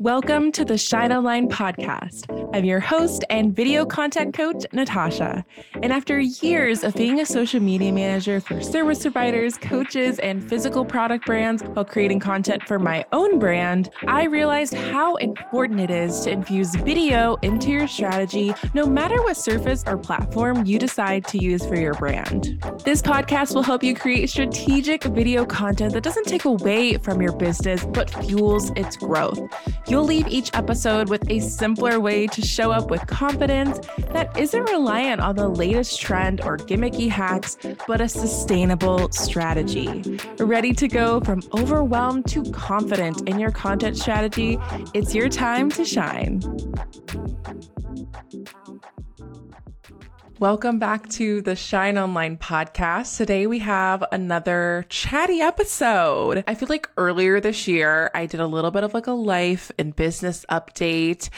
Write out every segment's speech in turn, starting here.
Welcome to the Shine Online podcast. I'm your host and video content coach, Natasha. And after years of being a social media manager for service providers, coaches, and physical product brands while creating content for my own brand, I realized how important it is to infuse video into your strategy, no matter what surface or platform you decide to use for your brand. This podcast will help you create strategic video content that doesn't take away from your business, but fuels its growth. You'll leave each episode with a simpler way to show up with confidence that isn't reliant on the latest trend or gimmicky hacks, but a sustainable strategy. Ready to go from overwhelmed to confident in your content strategy? It's your time to shine. Welcome back to the Shine Online podcast. Today we have another chatty episode. I feel like earlier this year I did a little bit of like a life and business update,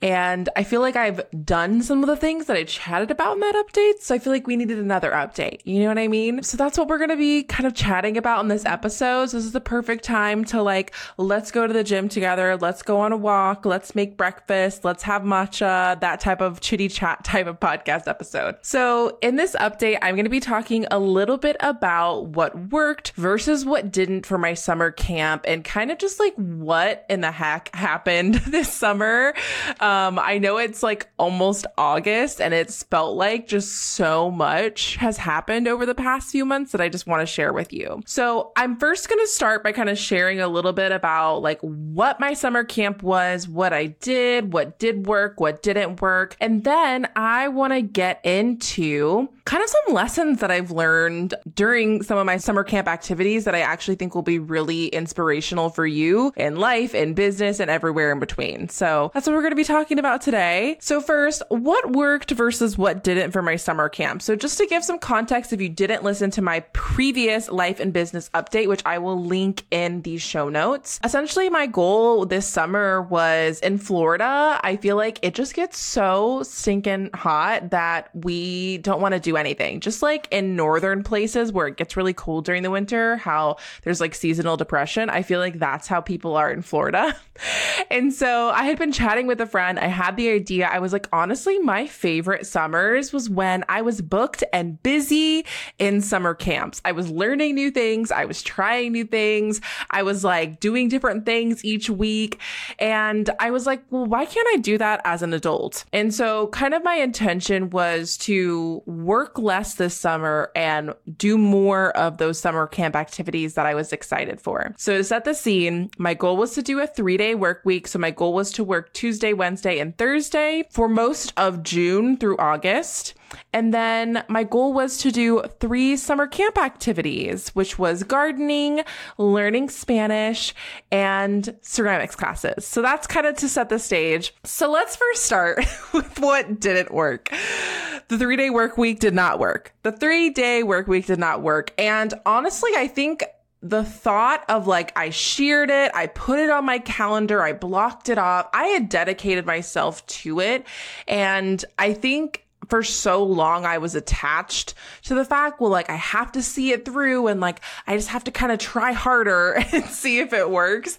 and I feel like I've done some of the things that I chatted about in that update. So I feel like we needed another update. You know what I mean? So that's what we're going to be kind of chatting about in this episode. So this is the perfect time to like, let's go to the gym together. Let's go on a walk. Let's make breakfast. Let's have matcha, that type of chitty chat type of podcast episode episode. So, in this update, I'm going to be talking a little bit about what worked versus what didn't for my summer camp and kind of just like what in the heck happened this summer. Um, I know it's like almost August and it's felt like just so much has happened over the past few months that I just want to share with you. So, I'm first going to start by kind of sharing a little bit about like what my summer camp was, what I did, what did work, what didn't work. And then I want to get in into kind of some lessons that I've learned during some of my summer camp activities that I actually think will be really inspirational for you in life, in business, and everywhere in between. So that's what we're going to be talking about today. So, first, what worked versus what didn't for my summer camp? So, just to give some context, if you didn't listen to my previous life and business update, which I will link in the show notes, essentially my goal this summer was in Florida. I feel like it just gets so stinking hot that we don't want to do anything. Just like in northern places where it gets really cold during the winter, how there's like seasonal depression. I feel like that's how people are in Florida. and so I had been chatting with a friend. I had the idea. I was like, honestly, my favorite summers was when I was booked and busy in summer camps. I was learning new things. I was trying new things. I was like doing different things each week. And I was like, well, why can't I do that as an adult? And so kind of my intention was to work less this summer and do more of those summer camp activities that I was excited for. So to set the scene, my goal was to do a three day work week. So my goal was to work Tuesday, Wednesday, and Thursday for most of June through August. And then my goal was to do three summer camp activities, which was gardening, learning Spanish, and ceramics classes. So that's kind of to set the stage. So let's first start with what didn't work. The three day work week did not work. The three day work week did not work. And honestly, I think the thought of like I sheared it, I put it on my calendar, I blocked it off. I had dedicated myself to it. And I think for so long I was attached to the fact, well, like I have to see it through and like I just have to kind of try harder and see if it works.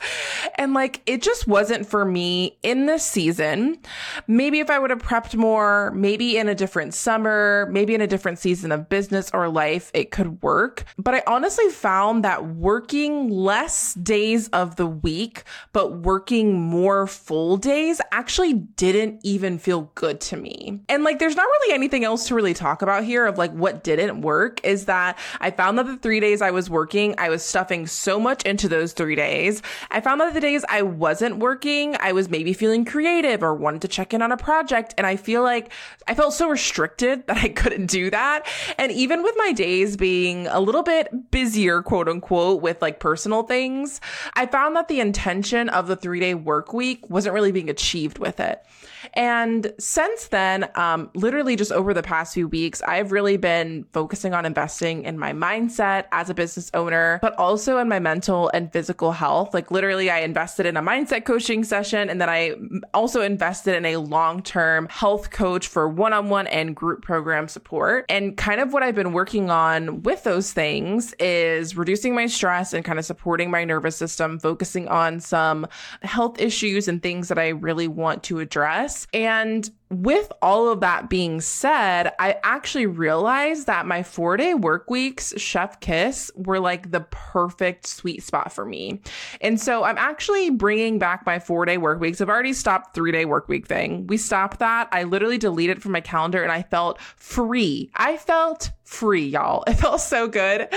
And like it just wasn't for me in this season. Maybe if I would have prepped more, maybe in a different summer, maybe in a different season of business or life, it could work. But I honestly found that working less days of the week, but working more full days actually didn't even feel good to me. And like there's not really anything else to really talk about here of like what didn't work is that I found that the three days I was working, I was stuffing so much into those three days. I found that the days I wasn't working, I was maybe feeling creative or wanted to check in on a project. And I feel like I felt so restricted that I couldn't do that. And even with my days being a little bit busier, quote unquote, with like personal things, I found that the intention of the three day work week wasn't really being achieved with it. And since then, um, literally just over the past few weeks, I've really been focusing on investing in my mindset as a business owner, but also in my mental and physical health. Like literally, I invested in a mindset coaching session and then I also invested in a long term health coach for one on one and group program support. And kind of what I've been working on with those things is reducing my stress and kind of supporting my nervous system, focusing on some health issues and things that I really want to address. And with all of that being said, I actually realized that my four day work weeks, chef kiss, were like the perfect sweet spot for me. And so I'm actually bringing back my four day work weeks. I've already stopped three day work week thing. We stopped that. I literally deleted from my calendar and I felt free. I felt free, y'all. It felt so good.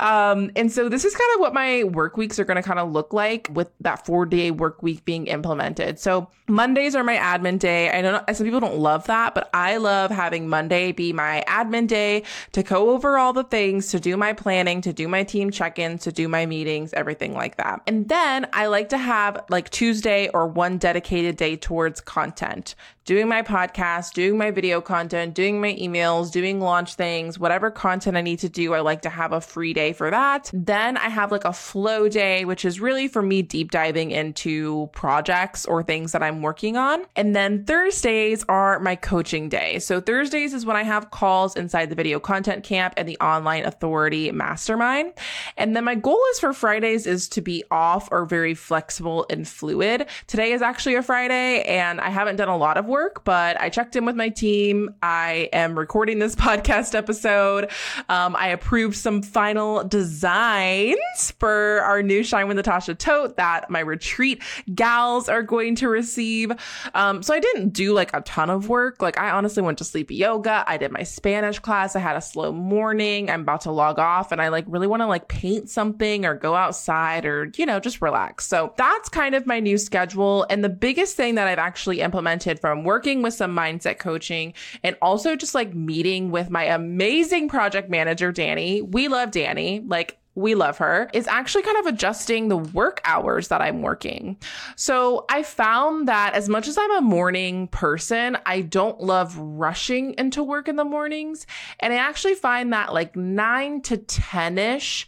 Um, and so this is kind of what my work weeks are going to kind of look like with that four day work week being implemented. So Mondays are my admin day. I know some people don't love that, but I love having Monday be my admin day to go over all the things, to do my planning, to do my team check ins, to do my meetings, everything like that. And then I like to have like Tuesday or one dedicated day towards content doing my podcast, doing my video content, doing my emails, doing launch things, whatever content I need to do, I like to have a free day for that. Then I have like a flow day, which is really for me deep diving into projects or things that I'm working on. And then Thursdays are my coaching day. So Thursdays is when I have calls inside the video content camp and the online authority mastermind. And then my goal is for Fridays is to be off or very flexible and fluid. Today is actually a Friday and I haven't done a lot of work work, but I checked in with my team. I am recording this podcast episode. Um, I approved some final designs for our new Shine with Natasha tote that my retreat gals are going to receive. Um, so I didn't do like a ton of work. Like I honestly went to sleep yoga. I did my Spanish class. I had a slow morning. I'm about to log off and I like really want to like paint something or go outside or, you know, just relax. So that's kind of my new schedule. And the biggest thing that I've actually implemented from working with some mindset coaching and also just like meeting with my amazing project manager, Danny. We love Danny. Like, we love her, is actually kind of adjusting the work hours that I'm working. So I found that as much as I'm a morning person, I don't love rushing into work in the mornings. And I actually find that like nine to 10 ish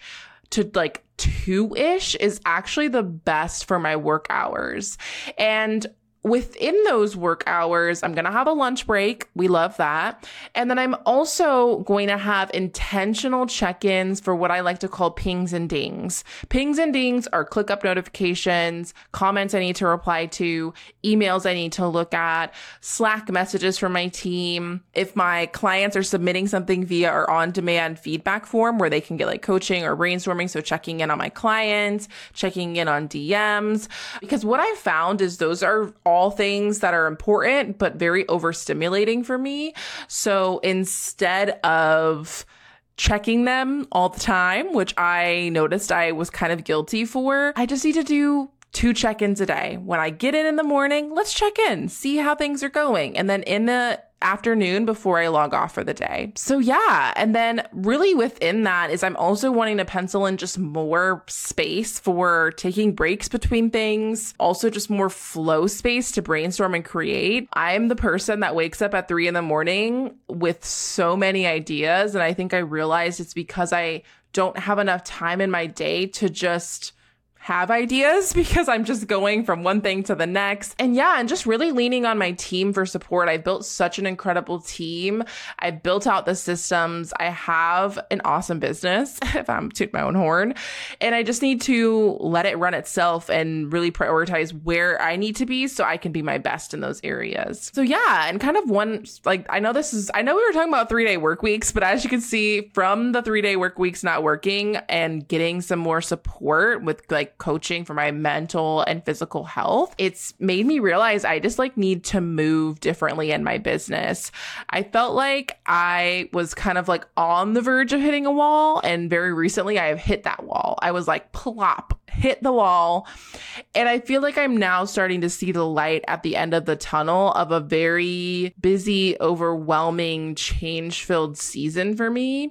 to like two ish is actually the best for my work hours. And within those work hours, I'm going to have a lunch break. We love that. And then I'm also going to have intentional check ins for what I like to call pings and dings. Pings and dings are ClickUp notifications, comments I need to reply to, emails I need to look at, Slack messages from my team. If my clients are submitting something via our on demand feedback form where they can get like coaching or brainstorming. So checking in on my clients, checking in on DMs. Because what I found is those are all things that are important, but very overstimulating for me. So instead of checking them all the time, which I noticed I was kind of guilty for, I just need to do two check ins a day. When I get in in the morning, let's check in, see how things are going. And then in the afternoon before I log off for the day. So yeah, and then really within that is I'm also wanting to pencil in just more space for taking breaks between things, also just more flow space to brainstorm and create. I'm the person that wakes up at three in the morning with so many ideas. And I think I realized it's because I don't have enough time in my day to just have ideas because I'm just going from one thing to the next. And yeah, and just really leaning on my team for support. I've built such an incredible team. I built out the systems. I have an awesome business, if I'm toot my own horn. And I just need to let it run itself and really prioritize where I need to be so I can be my best in those areas. So yeah, and kind of one like I know this is I know we were talking about three day work weeks, but as you can see from the three day work weeks not working and getting some more support with like like coaching for my mental and physical health, it's made me realize I just like need to move differently in my business. I felt like I was kind of like on the verge of hitting a wall. And very recently I have hit that wall. I was like plop, hit the wall. And I feel like I'm now starting to see the light at the end of the tunnel of a very busy, overwhelming, change filled season for me.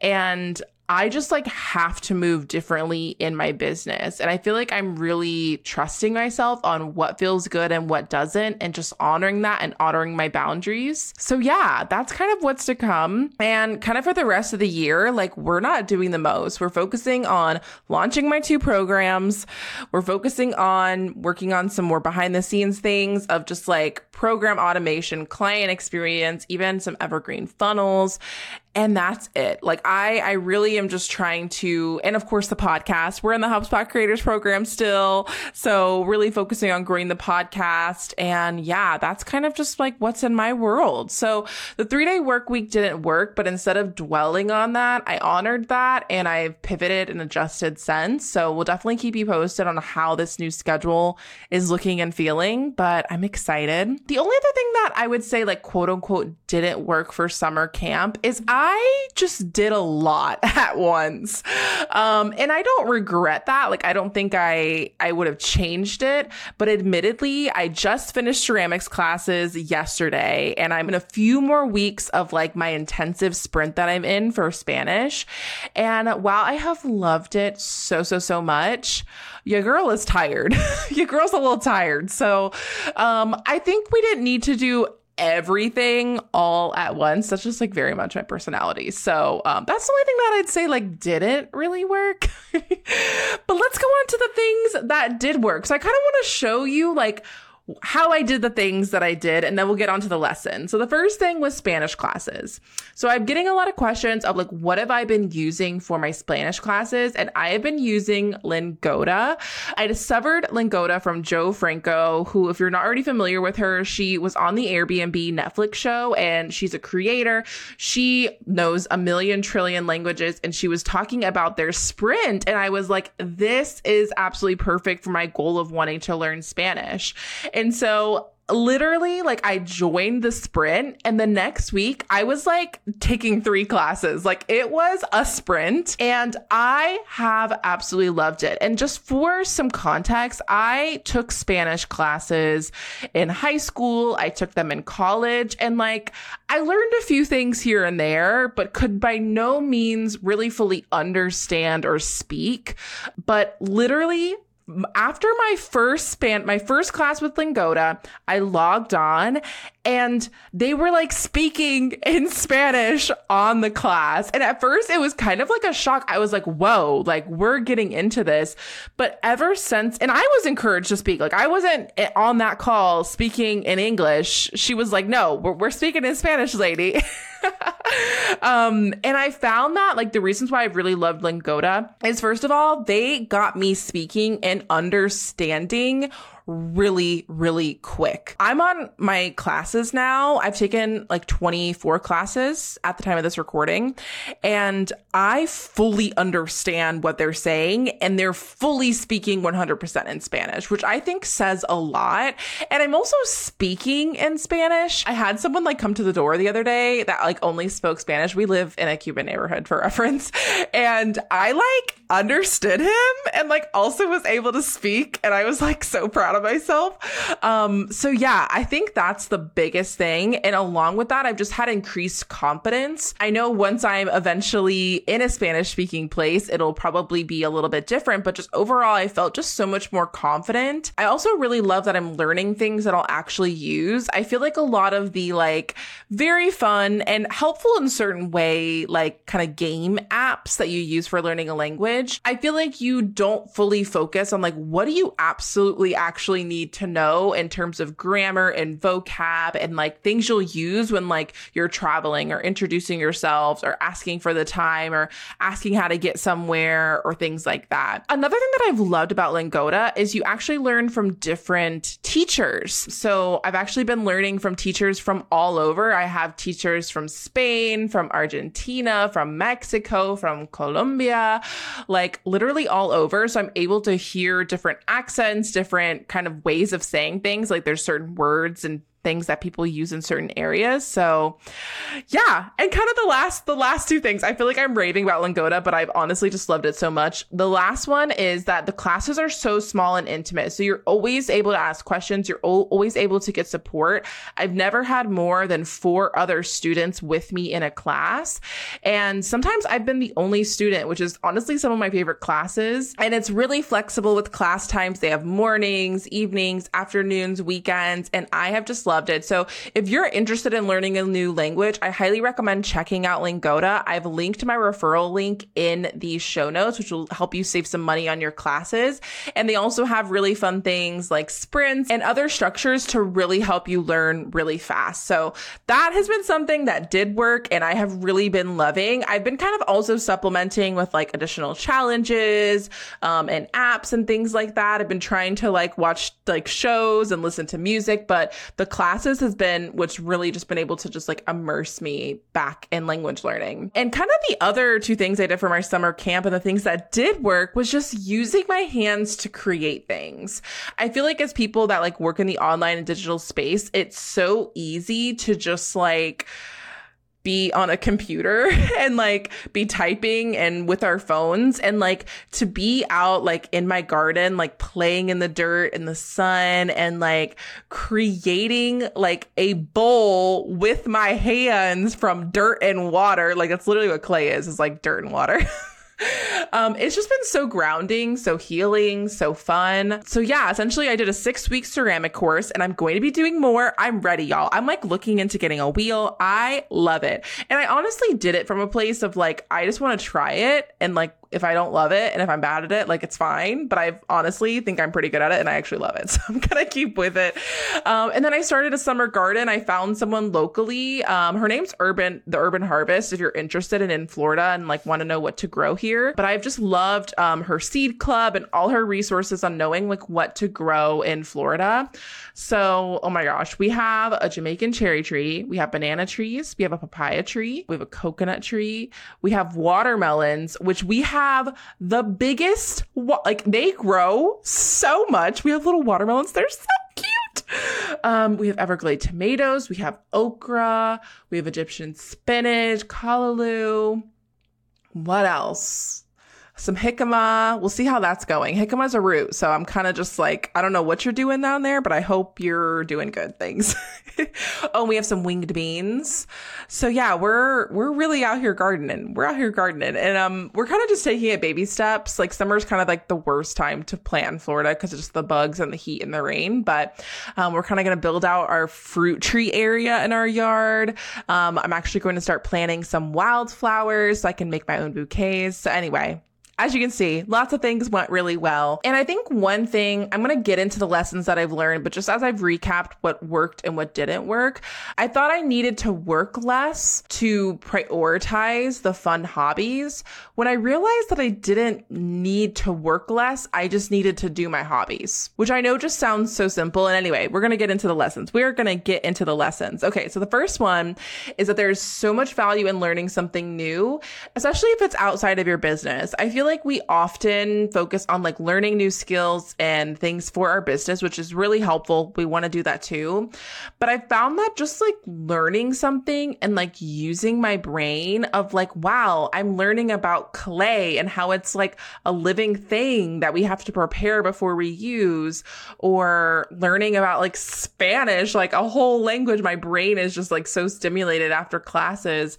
And I just like have to move differently in my business. And I feel like I'm really trusting myself on what feels good and what doesn't, and just honoring that and honoring my boundaries. So, yeah, that's kind of what's to come. And kind of for the rest of the year, like we're not doing the most. We're focusing on launching my two programs. We're focusing on working on some more behind the scenes things of just like program automation, client experience, even some evergreen funnels and that's it. Like I, I really am just trying to, and of course the podcast. We're in the HubSpot Creators Program still, so really focusing on growing the podcast. And yeah, that's kind of just like what's in my world. So the three day work week didn't work, but instead of dwelling on that, I honored that and I've pivoted and adjusted since. So we'll definitely keep you posted on how this new schedule is looking and feeling. But I'm excited. The only other thing that I would say, like quote unquote, didn't work for summer camp is I I just did a lot at once. Um, and I don't regret that. Like, I don't think I, I would have changed it, but admittedly, I just finished ceramics classes yesterday and I'm in a few more weeks of like my intensive sprint that I'm in for Spanish. And while I have loved it so, so, so much, your girl is tired. your girl's a little tired. So, um, I think we didn't need to do everything all at once. That's just like very much my personality. So um, that's the only thing that I'd say like didn't really work. but let's go on to the things that did work. So I kind of want to show you like how I did the things that I did, and then we'll get on to the lesson. So the first thing was Spanish classes. So I'm getting a lot of questions of like, what have I been using for my Spanish classes? And I have been using Lingoda. I discovered Lingoda from Jo Franco, who, if you're not already familiar with her, she was on the Airbnb Netflix show and she's a creator. She knows a million trillion languages and she was talking about their sprint. And I was like, this is absolutely perfect for my goal of wanting to learn Spanish. So literally like I joined the sprint and the next week I was like taking three classes. Like it was a sprint and I have absolutely loved it. And just for some context, I took Spanish classes in high school, I took them in college and like I learned a few things here and there, but could by no means really fully understand or speak. But literally after my first span, my first class with Lingoda, I logged on and they were like speaking in Spanish on the class. And at first it was kind of like a shock. I was like, whoa, like we're getting into this. But ever since, and I was encouraged to speak, like I wasn't on that call speaking in English. She was like, no, we're, we're speaking in Spanish, lady. um, and I found that like the reasons why I really loved Lingoda is first of all, they got me speaking and understanding really, really quick. I'm on my classes now. I've taken like 24 classes at the time of this recording, and I fully understand what they're saying, and they're fully speaking 100% in Spanish, which I think says a lot. And I'm also speaking in Spanish. I had someone like come to the door the other day that like only spoke Spanish. We live in a Cuban neighborhood for reference, and I like understood him and like also was able to speak, and I was like so proud of of myself. Um, so yeah, I think that's the biggest thing. And along with that, I've just had increased confidence. I know once I'm eventually in a Spanish speaking place, it'll probably be a little bit different, but just overall, I felt just so much more confident. I also really love that I'm learning things that I'll actually use. I feel like a lot of the like very fun and helpful in certain way, like kind of game apps that you use for learning a language, I feel like you don't fully focus on like, what do you absolutely actually actually need to know in terms of grammar and vocab and like things you'll use when like you're traveling or introducing yourselves or asking for the time or asking how to get somewhere or things like that. Another thing that I've loved about Lingoda is you actually learn from different teachers. So I've actually been learning from teachers from all over. I have teachers from Spain, from Argentina, from Mexico, from Colombia, like literally all over. So I'm able to hear different accents, different kind of ways of saying things. Like there's certain words and things that people use in certain areas. So yeah. And kind of the last, the last two things, I feel like I'm raving about Lingoda, but I've honestly just loved it so much. The last one is that the classes are so small and intimate. So you're always able to ask questions. You're always able to get support. I've never had more than four other students with me in a class. And sometimes I've been the only student, which is honestly some of my favorite classes. And it's really flexible with class times. They have mornings, evenings, afternoons, weekends, and I have just loved it. So if you're interested in learning a new language, I highly recommend checking out Lingoda. I've linked my referral link in the show notes, which will help you save some money on your classes. And they also have really fun things like sprints and other structures to really help you learn really fast. So that has been something that did work and I have really been loving. I've been kind of also supplementing with like additional challenges um, and apps and things like that. I've been trying to like watch like shows and listen to music, but the classes has been what's really just been able to just like immerse me back in language learning. And kind of the other two things I did for my summer camp and the things that did work was just using my hands to create things. I feel like as people that like work in the online and digital space, it's so easy to just like, be on a computer and like be typing and with our phones and like to be out like in my garden like playing in the dirt in the sun and like creating like a bowl with my hands from dirt and water. Like that's literally what clay is is like dirt and water um, it's just been so grounding, so healing, so fun. So yeah, essentially I did a six week ceramic course and I'm going to be doing more. I'm ready, y'all. I'm like looking into getting a wheel. I love it. And I honestly did it from a place of like, I just want to try it and like if I don't love it and if I'm bad at it, like it's fine. But I honestly think I'm pretty good at it and I actually love it. So I'm going to keep with it. Um, and then I started a summer garden. I found someone locally. Um, her name's Urban, the Urban Harvest, if you're interested in, in Florida and like want to know what to grow here. But I've just loved um, her seed club and all her resources on knowing like what to grow in Florida. So, oh my gosh, we have a Jamaican cherry tree. We have banana trees. We have a papaya tree. We have a coconut tree. We have watermelons, which we have have the biggest, like they grow so much. We have little watermelons. They're so cute. Um, we have Everglade tomatoes. We have okra. We have Egyptian spinach, callaloo. What else? Some jicama. We'll see how that's going. Jicama's a root, so I'm kind of just like, I don't know what you're doing down there, but I hope you're doing good things. oh, we have some winged beans. So yeah, we're we're really out here gardening. We're out here gardening, and um, we're kind of just taking it baby steps. Like summer's kind of like the worst time to plant Florida because it's just the bugs and the heat and the rain. But um, we're kind of gonna build out our fruit tree area in our yard. Um, I'm actually going to start planting some wildflowers so I can make my own bouquets. So anyway, as you can see, lots of things went really well. And I think one thing, I'm going to get into the lessons that I've learned, but just as I've recapped what worked and what didn't work, I thought I needed to work less to prioritize the fun hobbies. When I realized that I didn't need to work less, I just needed to do my hobbies, which I know just sounds so simple. And anyway, we're going to get into the lessons. We're going to get into the lessons. Okay. So the first one is that there's so much value in learning something new, especially if it's outside of your business. I feel like we often focus on like learning new skills and things for our business, which is really helpful. We want to do that too. But I found that just like learning something and like using my brain of like, wow, I'm learning about clay and how it's like a living thing that we have to prepare before we use, or learning about like Spanish, like a whole language. My brain is just like so stimulated after classes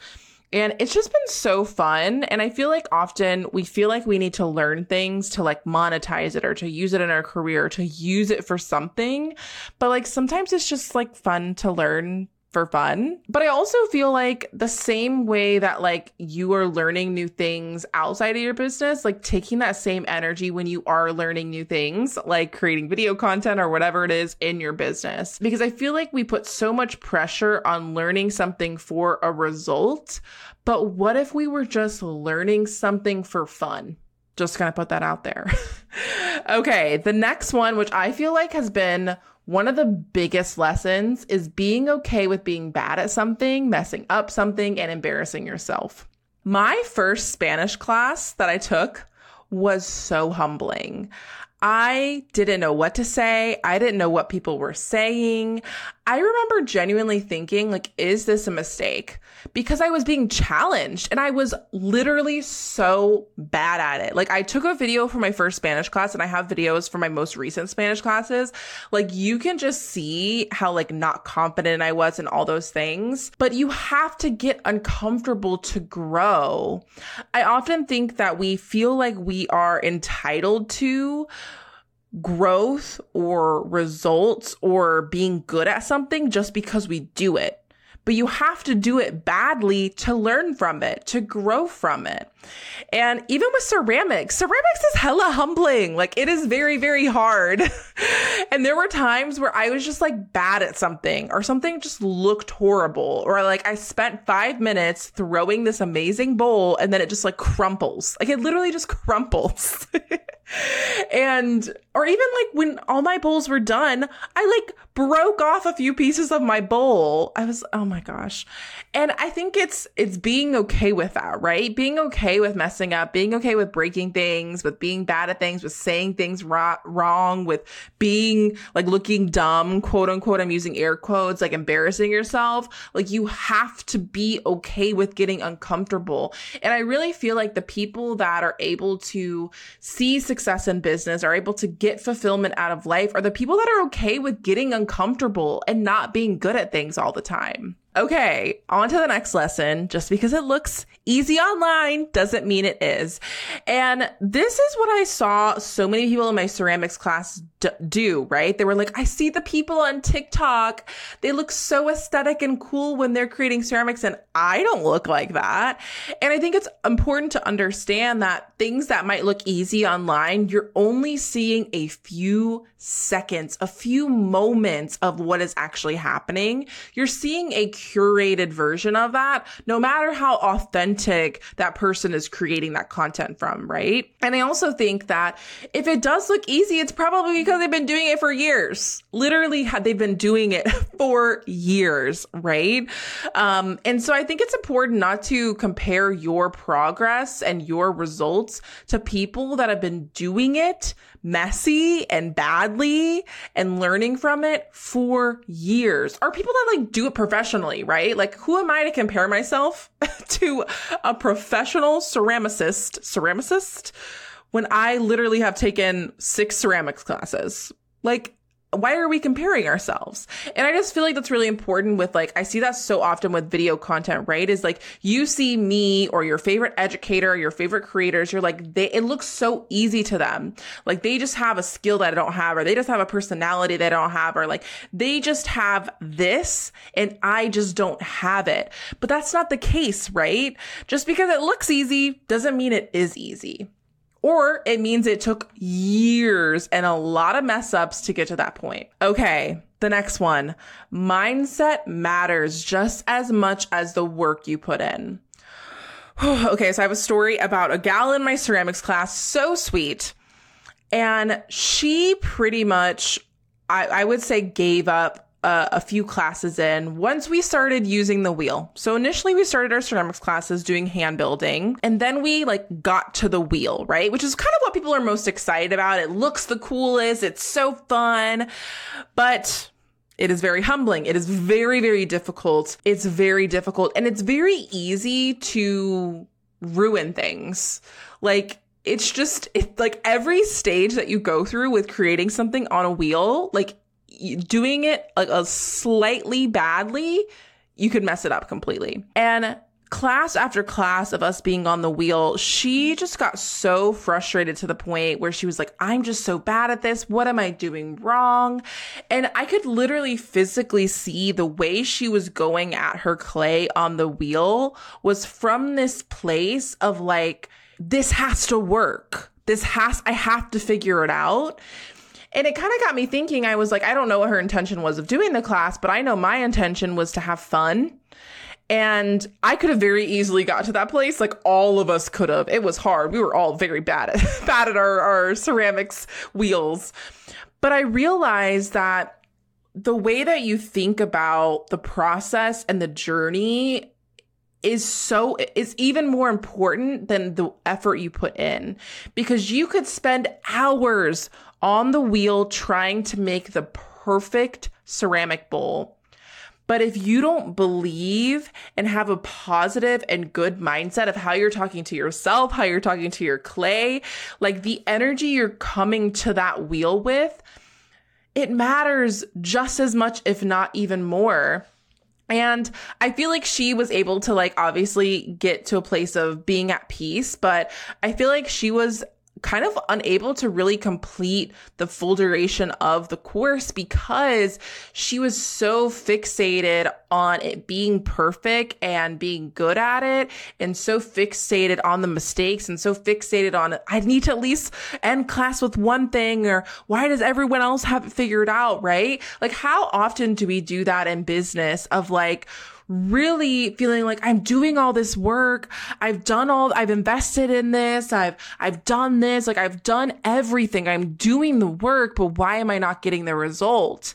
and it's just been so fun. And I feel like often we feel like we need to learn things to like monetize it or to use it in our career, to use it for something. But like sometimes it's just like fun to learn for fun. But I also feel like the same way that like you are learning new things outside of your business, like taking that same energy when you are learning new things, like creating video content or whatever it is in your business. Because I feel like we put so much pressure on learning something for a result. But what if we were just learning something for fun? Just gonna put that out there. okay, the next one, which I feel like has been one of the biggest lessons is being okay with being bad at something, messing up something, and embarrassing yourself. My first Spanish class that I took was so humbling. I didn't know what to say. I didn't know what people were saying. I remember genuinely thinking, like, is this a mistake? Because I was being challenged and I was literally so bad at it. Like, I took a video for my first Spanish class and I have videos for my most recent Spanish classes. Like, you can just see how, like, not confident I was in all those things, but you have to get uncomfortable to grow. I often think that we feel like we are entitled to growth or results or being good at something just because we do it. But you have to do it badly to learn from it, to grow from it. And even with ceramics, ceramics is hella humbling. Like it is very, very hard. and there were times where I was just like bad at something or something just looked horrible. Or like I spent five minutes throwing this amazing bowl and then it just like crumples. Like it literally just crumples. and or even like when all my bowls were done i like broke off a few pieces of my bowl i was oh my gosh and i think it's it's being okay with that right being okay with messing up being okay with breaking things with being bad at things with saying things ro- wrong with being like looking dumb quote unquote i'm using air quotes like embarrassing yourself like you have to be okay with getting uncomfortable and i really feel like the people that are able to see success in business are able to get fulfillment out of life are the people that are okay with getting uncomfortable and not being good at things all the time. Okay, on to the next lesson. Just because it looks easy online doesn't mean it is. And this is what I saw so many people in my ceramics class d- do, right? They were like, I see the people on TikTok. They look so aesthetic and cool when they're creating ceramics, and I don't look like that. And I think it's important to understand that things that might look easy online, you're only seeing a few seconds, a few moments of what is actually happening. You're seeing a curated version of that, no matter how authentic that person is creating that content from, right? And I also think that if it does look easy, it's probably because they've been doing it for years. Literally, had they've been doing it for years, right? Um, and so I think it's important not to compare your progress and your results to people that have been doing it messy and badly and learning from it for years are people that like do it professionally, right? Like who am I to compare myself to a professional ceramicist, ceramicist when I literally have taken six ceramics classes? Like why are we comparing ourselves? And I just feel like that's really important with like, I see that so often with video content, right? Is like you see me or your favorite educator, your favorite creators, you're like, they, it looks so easy to them. Like they just have a skill that I don't have, or they just have a personality that I don't have, or like they just have this and I just don't have it. But that's not the case, right? Just because it looks easy doesn't mean it is easy. Or it means it took years and a lot of mess ups to get to that point. Okay. The next one. Mindset matters just as much as the work you put in. okay. So I have a story about a gal in my ceramics class. So sweet. And she pretty much, I, I would say gave up uh, a few classes in once we started using the wheel. So initially we started our ceramics classes doing hand building and then we like got to the wheel, right? Which is kind of what people are most excited about. It looks the coolest. It's so fun, but it is very humbling. It is very, very difficult. It's very difficult and it's very easy to ruin things. Like it's just it, like every stage that you go through with creating something on a wheel, like doing it like a slightly badly, you could mess it up completely. And class after class of us being on the wheel, she just got so frustrated to the point where she was like, I'm just so bad at this. What am I doing wrong? And I could literally physically see the way she was going at her clay on the wheel was from this place of like, this has to work. This has, I have to figure it out. And it kind of got me thinking. I was like, I don't know what her intention was of doing the class, but I know my intention was to have fun. And I could have very easily got to that place. Like all of us could have. It was hard. We were all very bad at bad at our, our ceramics wheels. But I realized that the way that you think about the process and the journey is so is even more important than the effort you put in because you could spend hours on the wheel trying to make the perfect ceramic bowl. But if you don't believe and have a positive and good mindset of how you're talking to yourself, how you're talking to your clay, like the energy you're coming to that wheel with, it matters just as much, if not even more. And I feel like she was able to like obviously get to a place of being at peace, but I feel like she was kind of unable to really complete the full duration of the course because she was so fixated on it being perfect and being good at it and so fixated on the mistakes and so fixated on I need to at least end class with one thing or why does everyone else have it figured out, right? Like how often do we do that in business of like really feeling like I'm doing all this work. I've done all, I've invested in this. I've, I've done this. Like I've done everything. I'm doing the work, but why am I not getting the result?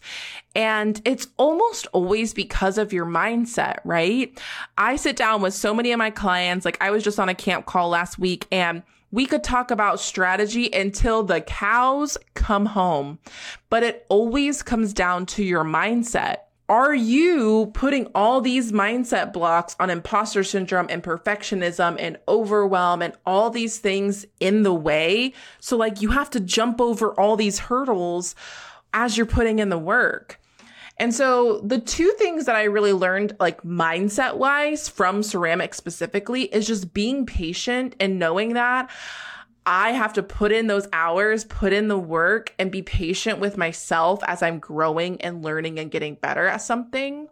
And it's almost always because of your mindset, right? I sit down with so many of my clients. Like I was just on a camp call last week and we could talk about strategy until the cows come home, but it always comes down to your mindset are you putting all these mindset blocks on imposter syndrome and perfectionism and overwhelm and all these things in the way? So like you have to jump over all these hurdles as you're putting in the work. And so the two things that I really learned, like mindset wise from ceramic specifically, is just being patient and knowing that I have to put in those hours, put in the work, and be patient with myself as I'm growing and learning and getting better at something.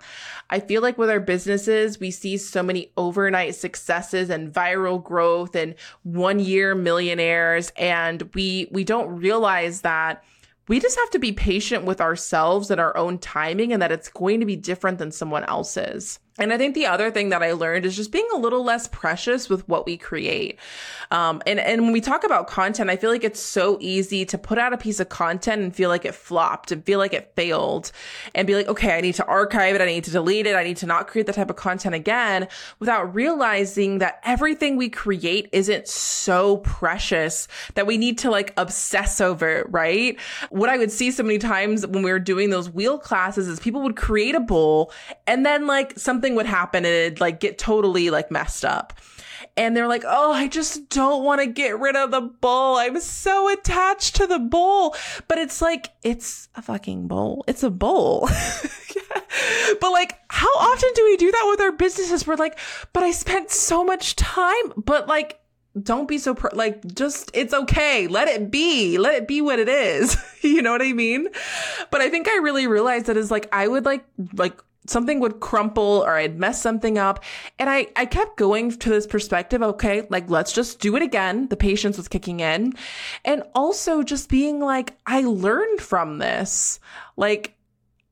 I feel like with our businesses, we see so many overnight successes and viral growth and one year millionaires, and we we don't realize that we just have to be patient with ourselves and our own timing and that it's going to be different than someone else's. And I think the other thing that I learned is just being a little less precious with what we create. Um, and, and when we talk about content, I feel like it's so easy to put out a piece of content and feel like it flopped and feel like it failed and be like, okay, I need to archive it. I need to delete it. I need to not create that type of content again without realizing that everything we create isn't so precious that we need to like obsess over it, right? What I would see so many times when we were doing those wheel classes is people would create a bowl and then like something something would happen and it'd like get totally like messed up. And they're like, oh, I just don't want to get rid of the bowl. I'm so attached to the bowl. But it's like, it's a fucking bowl. It's a bowl. But like, how often do we do that with our businesses? We're like, but I spent so much time, but like, don't be so pr- like just it's okay let it be let it be what it is you know what i mean but i think i really realized that is like i would like like something would crumple or I'd mess something up. And I, I kept going to this perspective. Okay. Like, let's just do it again. The patience was kicking in. And also just being like, I learned from this. Like,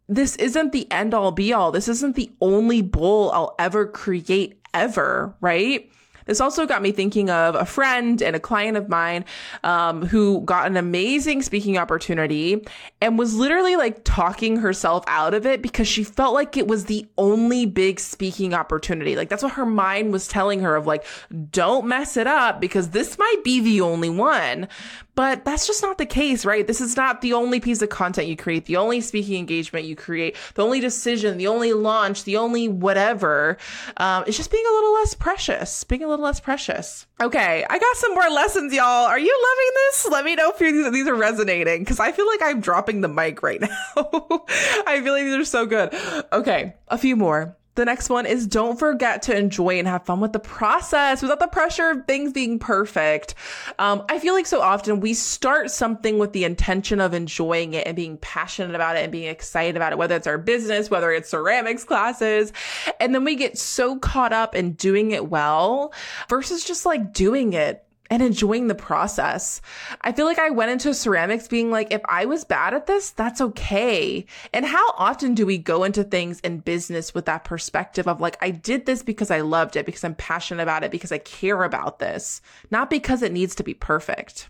this isn't the end all be all. This isn't the only bowl I'll ever create ever. Right. This also got me thinking of a friend and a client of mine um, who got an amazing speaking opportunity and was literally like talking herself out of it because she felt like it was the only big speaking opportunity. Like that's what her mind was telling her of like, don't mess it up because this might be the only one. But that's just not the case, right? This is not the only piece of content you create, the only speaking engagement you create, the only decision, the only launch, the only whatever. Um, it's just being a little less precious, being a little less precious. Okay, I got some more lessons, y'all. Are you loving this? Let me know if these, these are resonating because I feel like I'm dropping the mic right now. I feel like these are so good. Okay, a few more. The next one is don't forget to enjoy and have fun with the process without the pressure of things being perfect. Um, I feel like so often we start something with the intention of enjoying it and being passionate about it and being excited about it, whether it's our business, whether it's ceramics classes. And then we get so caught up in doing it well versus just like doing it and enjoying the process. I feel like I went into ceramics being like, if I was bad at this, that's okay. And how often do we go into things in business with that perspective of like, I did this because I loved it, because I'm passionate about it, because I care about this, not because it needs to be perfect.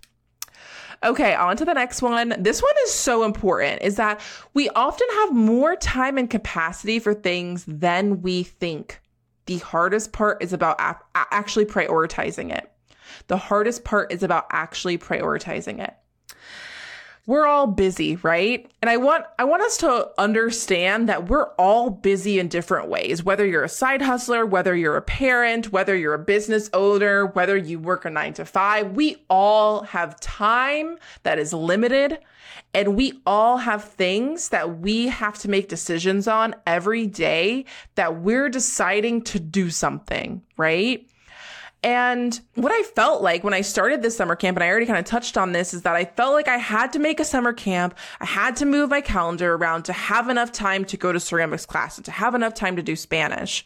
Okay, on to the next one. This one is so important is that we often have more time and capacity for things than we think. The hardest part is about a- actually prioritizing it. The hardest part is about actually prioritizing it. we're all busy, right? And I want I want us to understand that we're all busy in different ways. Whether you're a side hustler, whether you're a parent, whether you're a business owner, whether you work a 9 to 5, we all have time that is limited and we all have things that we have to make decisions on every day that we're deciding to do something, right? And what I felt like when I started this summer camp, and I already kind of touched on this, is that I felt like I had to make a summer camp. I had to move my calendar around to have enough time to go to ceramics class and to have enough time to do Spanish.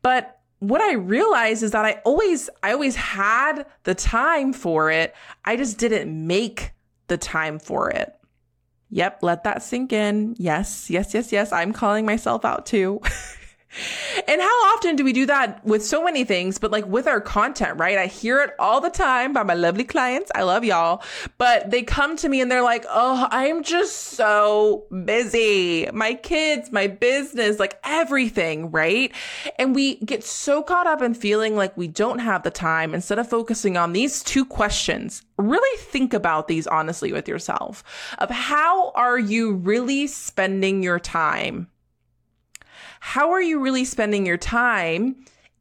But what I realized is that I always, I always had the time for it. I just didn't make the time for it. Yep, let that sink in. Yes, yes, yes, yes. I'm calling myself out too. And how often do we do that with so many things, but like with our content, right? I hear it all the time by my lovely clients. I love y'all, but they come to me and they're like, Oh, I'm just so busy. My kids, my business, like everything, right? And we get so caught up in feeling like we don't have the time instead of focusing on these two questions. Really think about these honestly with yourself of how are you really spending your time? How are you really spending your time?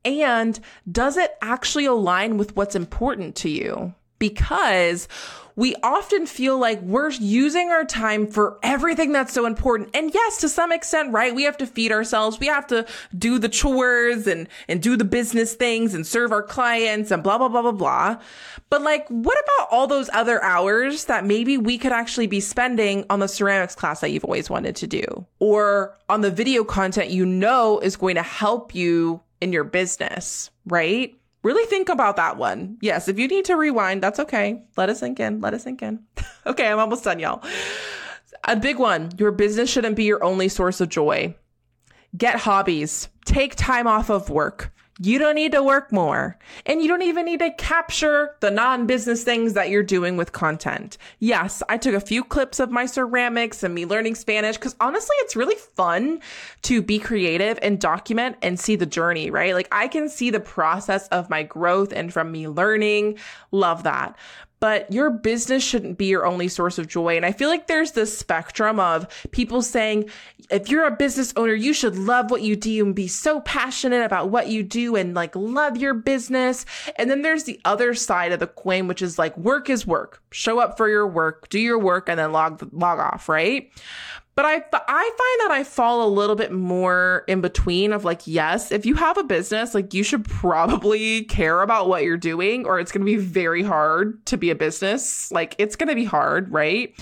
And does it actually align with what's important to you? Because we often feel like we're using our time for everything that's so important. And yes, to some extent, right? We have to feed ourselves. We have to do the chores and, and do the business things and serve our clients and blah, blah, blah, blah, blah. But like, what about all those other hours that maybe we could actually be spending on the ceramics class that you've always wanted to do or on the video content you know is going to help you in your business, right? Really think about that one. Yes, if you need to rewind, that's okay. Let us sink in. Let us sink in. okay, I'm almost done, y'all. A big one your business shouldn't be your only source of joy. Get hobbies, take time off of work. You don't need to work more. And you don't even need to capture the non business things that you're doing with content. Yes, I took a few clips of my ceramics and me learning Spanish because honestly, it's really fun to be creative and document and see the journey, right? Like I can see the process of my growth and from me learning. Love that but your business shouldn't be your only source of joy. And I feel like there's this spectrum of people saying, if you're a business owner, you should love what you do and be so passionate about what you do and like love your business. And then there's the other side of the coin, which is like work is work. Show up for your work, do your work, and then log log off, right? But I, I find that I fall a little bit more in between of like, yes, if you have a business, like you should probably care about what you're doing or it's going to be very hard to be a business. Like it's going to be hard, right?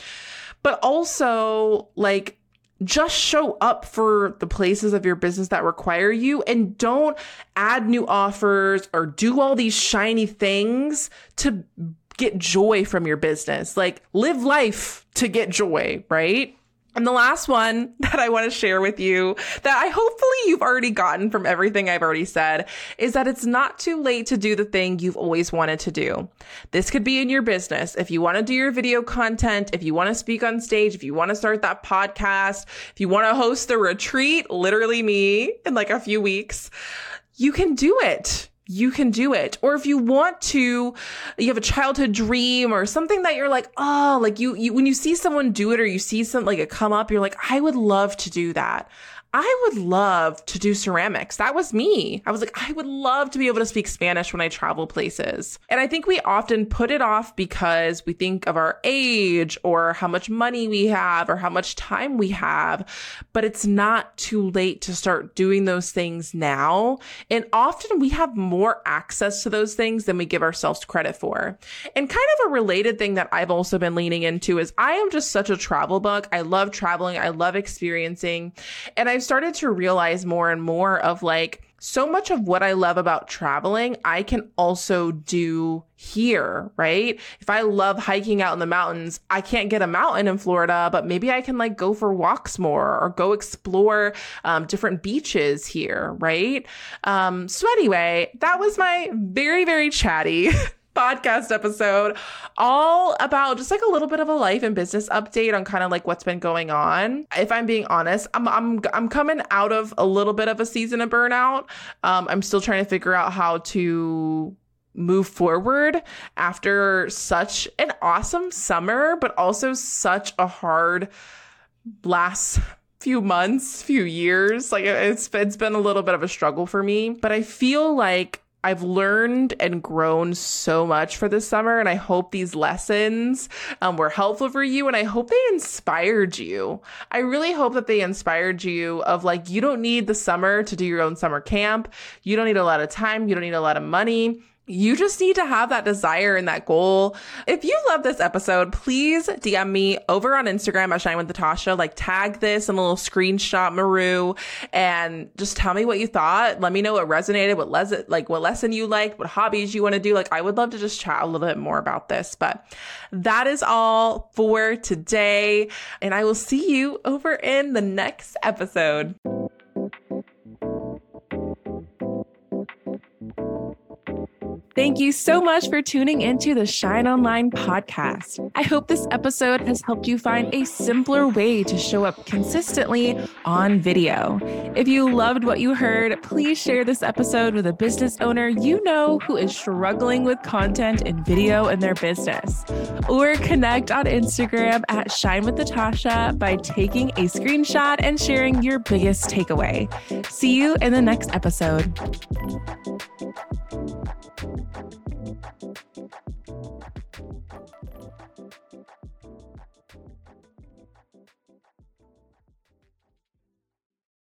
But also like, just show up for the places of your business that require you and don't add new offers or do all these shiny things to get joy from your business. Like live life to get joy, right? And the last one that I want to share with you that I hopefully you've already gotten from everything I've already said is that it's not too late to do the thing you've always wanted to do. This could be in your business. If you want to do your video content, if you want to speak on stage, if you want to start that podcast, if you want to host the retreat, literally me in like a few weeks, you can do it you can do it. Or if you want to, you have a childhood dream or something that you're like, oh, like you, you when you see someone do it or you see something like it come up, you're like, I would love to do that. I would love to do ceramics. That was me. I was like, I would love to be able to speak Spanish when I travel places. And I think we often put it off because we think of our age or how much money we have or how much time we have. But it's not too late to start doing those things now. And often we have more access to those things than we give ourselves credit for. And kind of a related thing that I've also been leaning into is I am just such a travel bug. I love traveling. I love experiencing. And I I've started to realize more and more of like, so much of what I love about traveling, I can also do here, right? If I love hiking out in the mountains, I can't get a mountain in Florida, but maybe I can like go for walks more or go explore um, different beaches here, right? Um, so anyway, that was my very, very chatty podcast episode all about just like a little bit of a life and business update on kind of like what's been going on. If I'm being honest, I'm I'm I'm coming out of a little bit of a season of burnout. Um, I'm still trying to figure out how to move forward after such an awesome summer, but also such a hard last few months, few years. Like it's it's been a little bit of a struggle for me, but I feel like I've learned and grown so much for this summer, and I hope these lessons um, were helpful for you, and I hope they inspired you. I really hope that they inspired you of like, you don't need the summer to do your own summer camp. You don't need a lot of time. You don't need a lot of money you just need to have that desire and that goal. If you love this episode, please DM me over on Instagram at Shine with Natasha. Like tag this and a little screenshot Maru and just tell me what you thought. Let me know what resonated, what lesson, like what lesson you liked, what hobbies you want to do. Like I would love to just chat a little bit more about this, but that is all for today. And I will see you over in the next episode. Thank you so much for tuning into the Shine Online podcast. I hope this episode has helped you find a simpler way to show up consistently on video. If you loved what you heard, please share this episode with a business owner you know who is struggling with content and video in their business. Or connect on Instagram at Shine with Natasha by taking a screenshot and sharing your biggest takeaway. See you in the next episode. Thank you.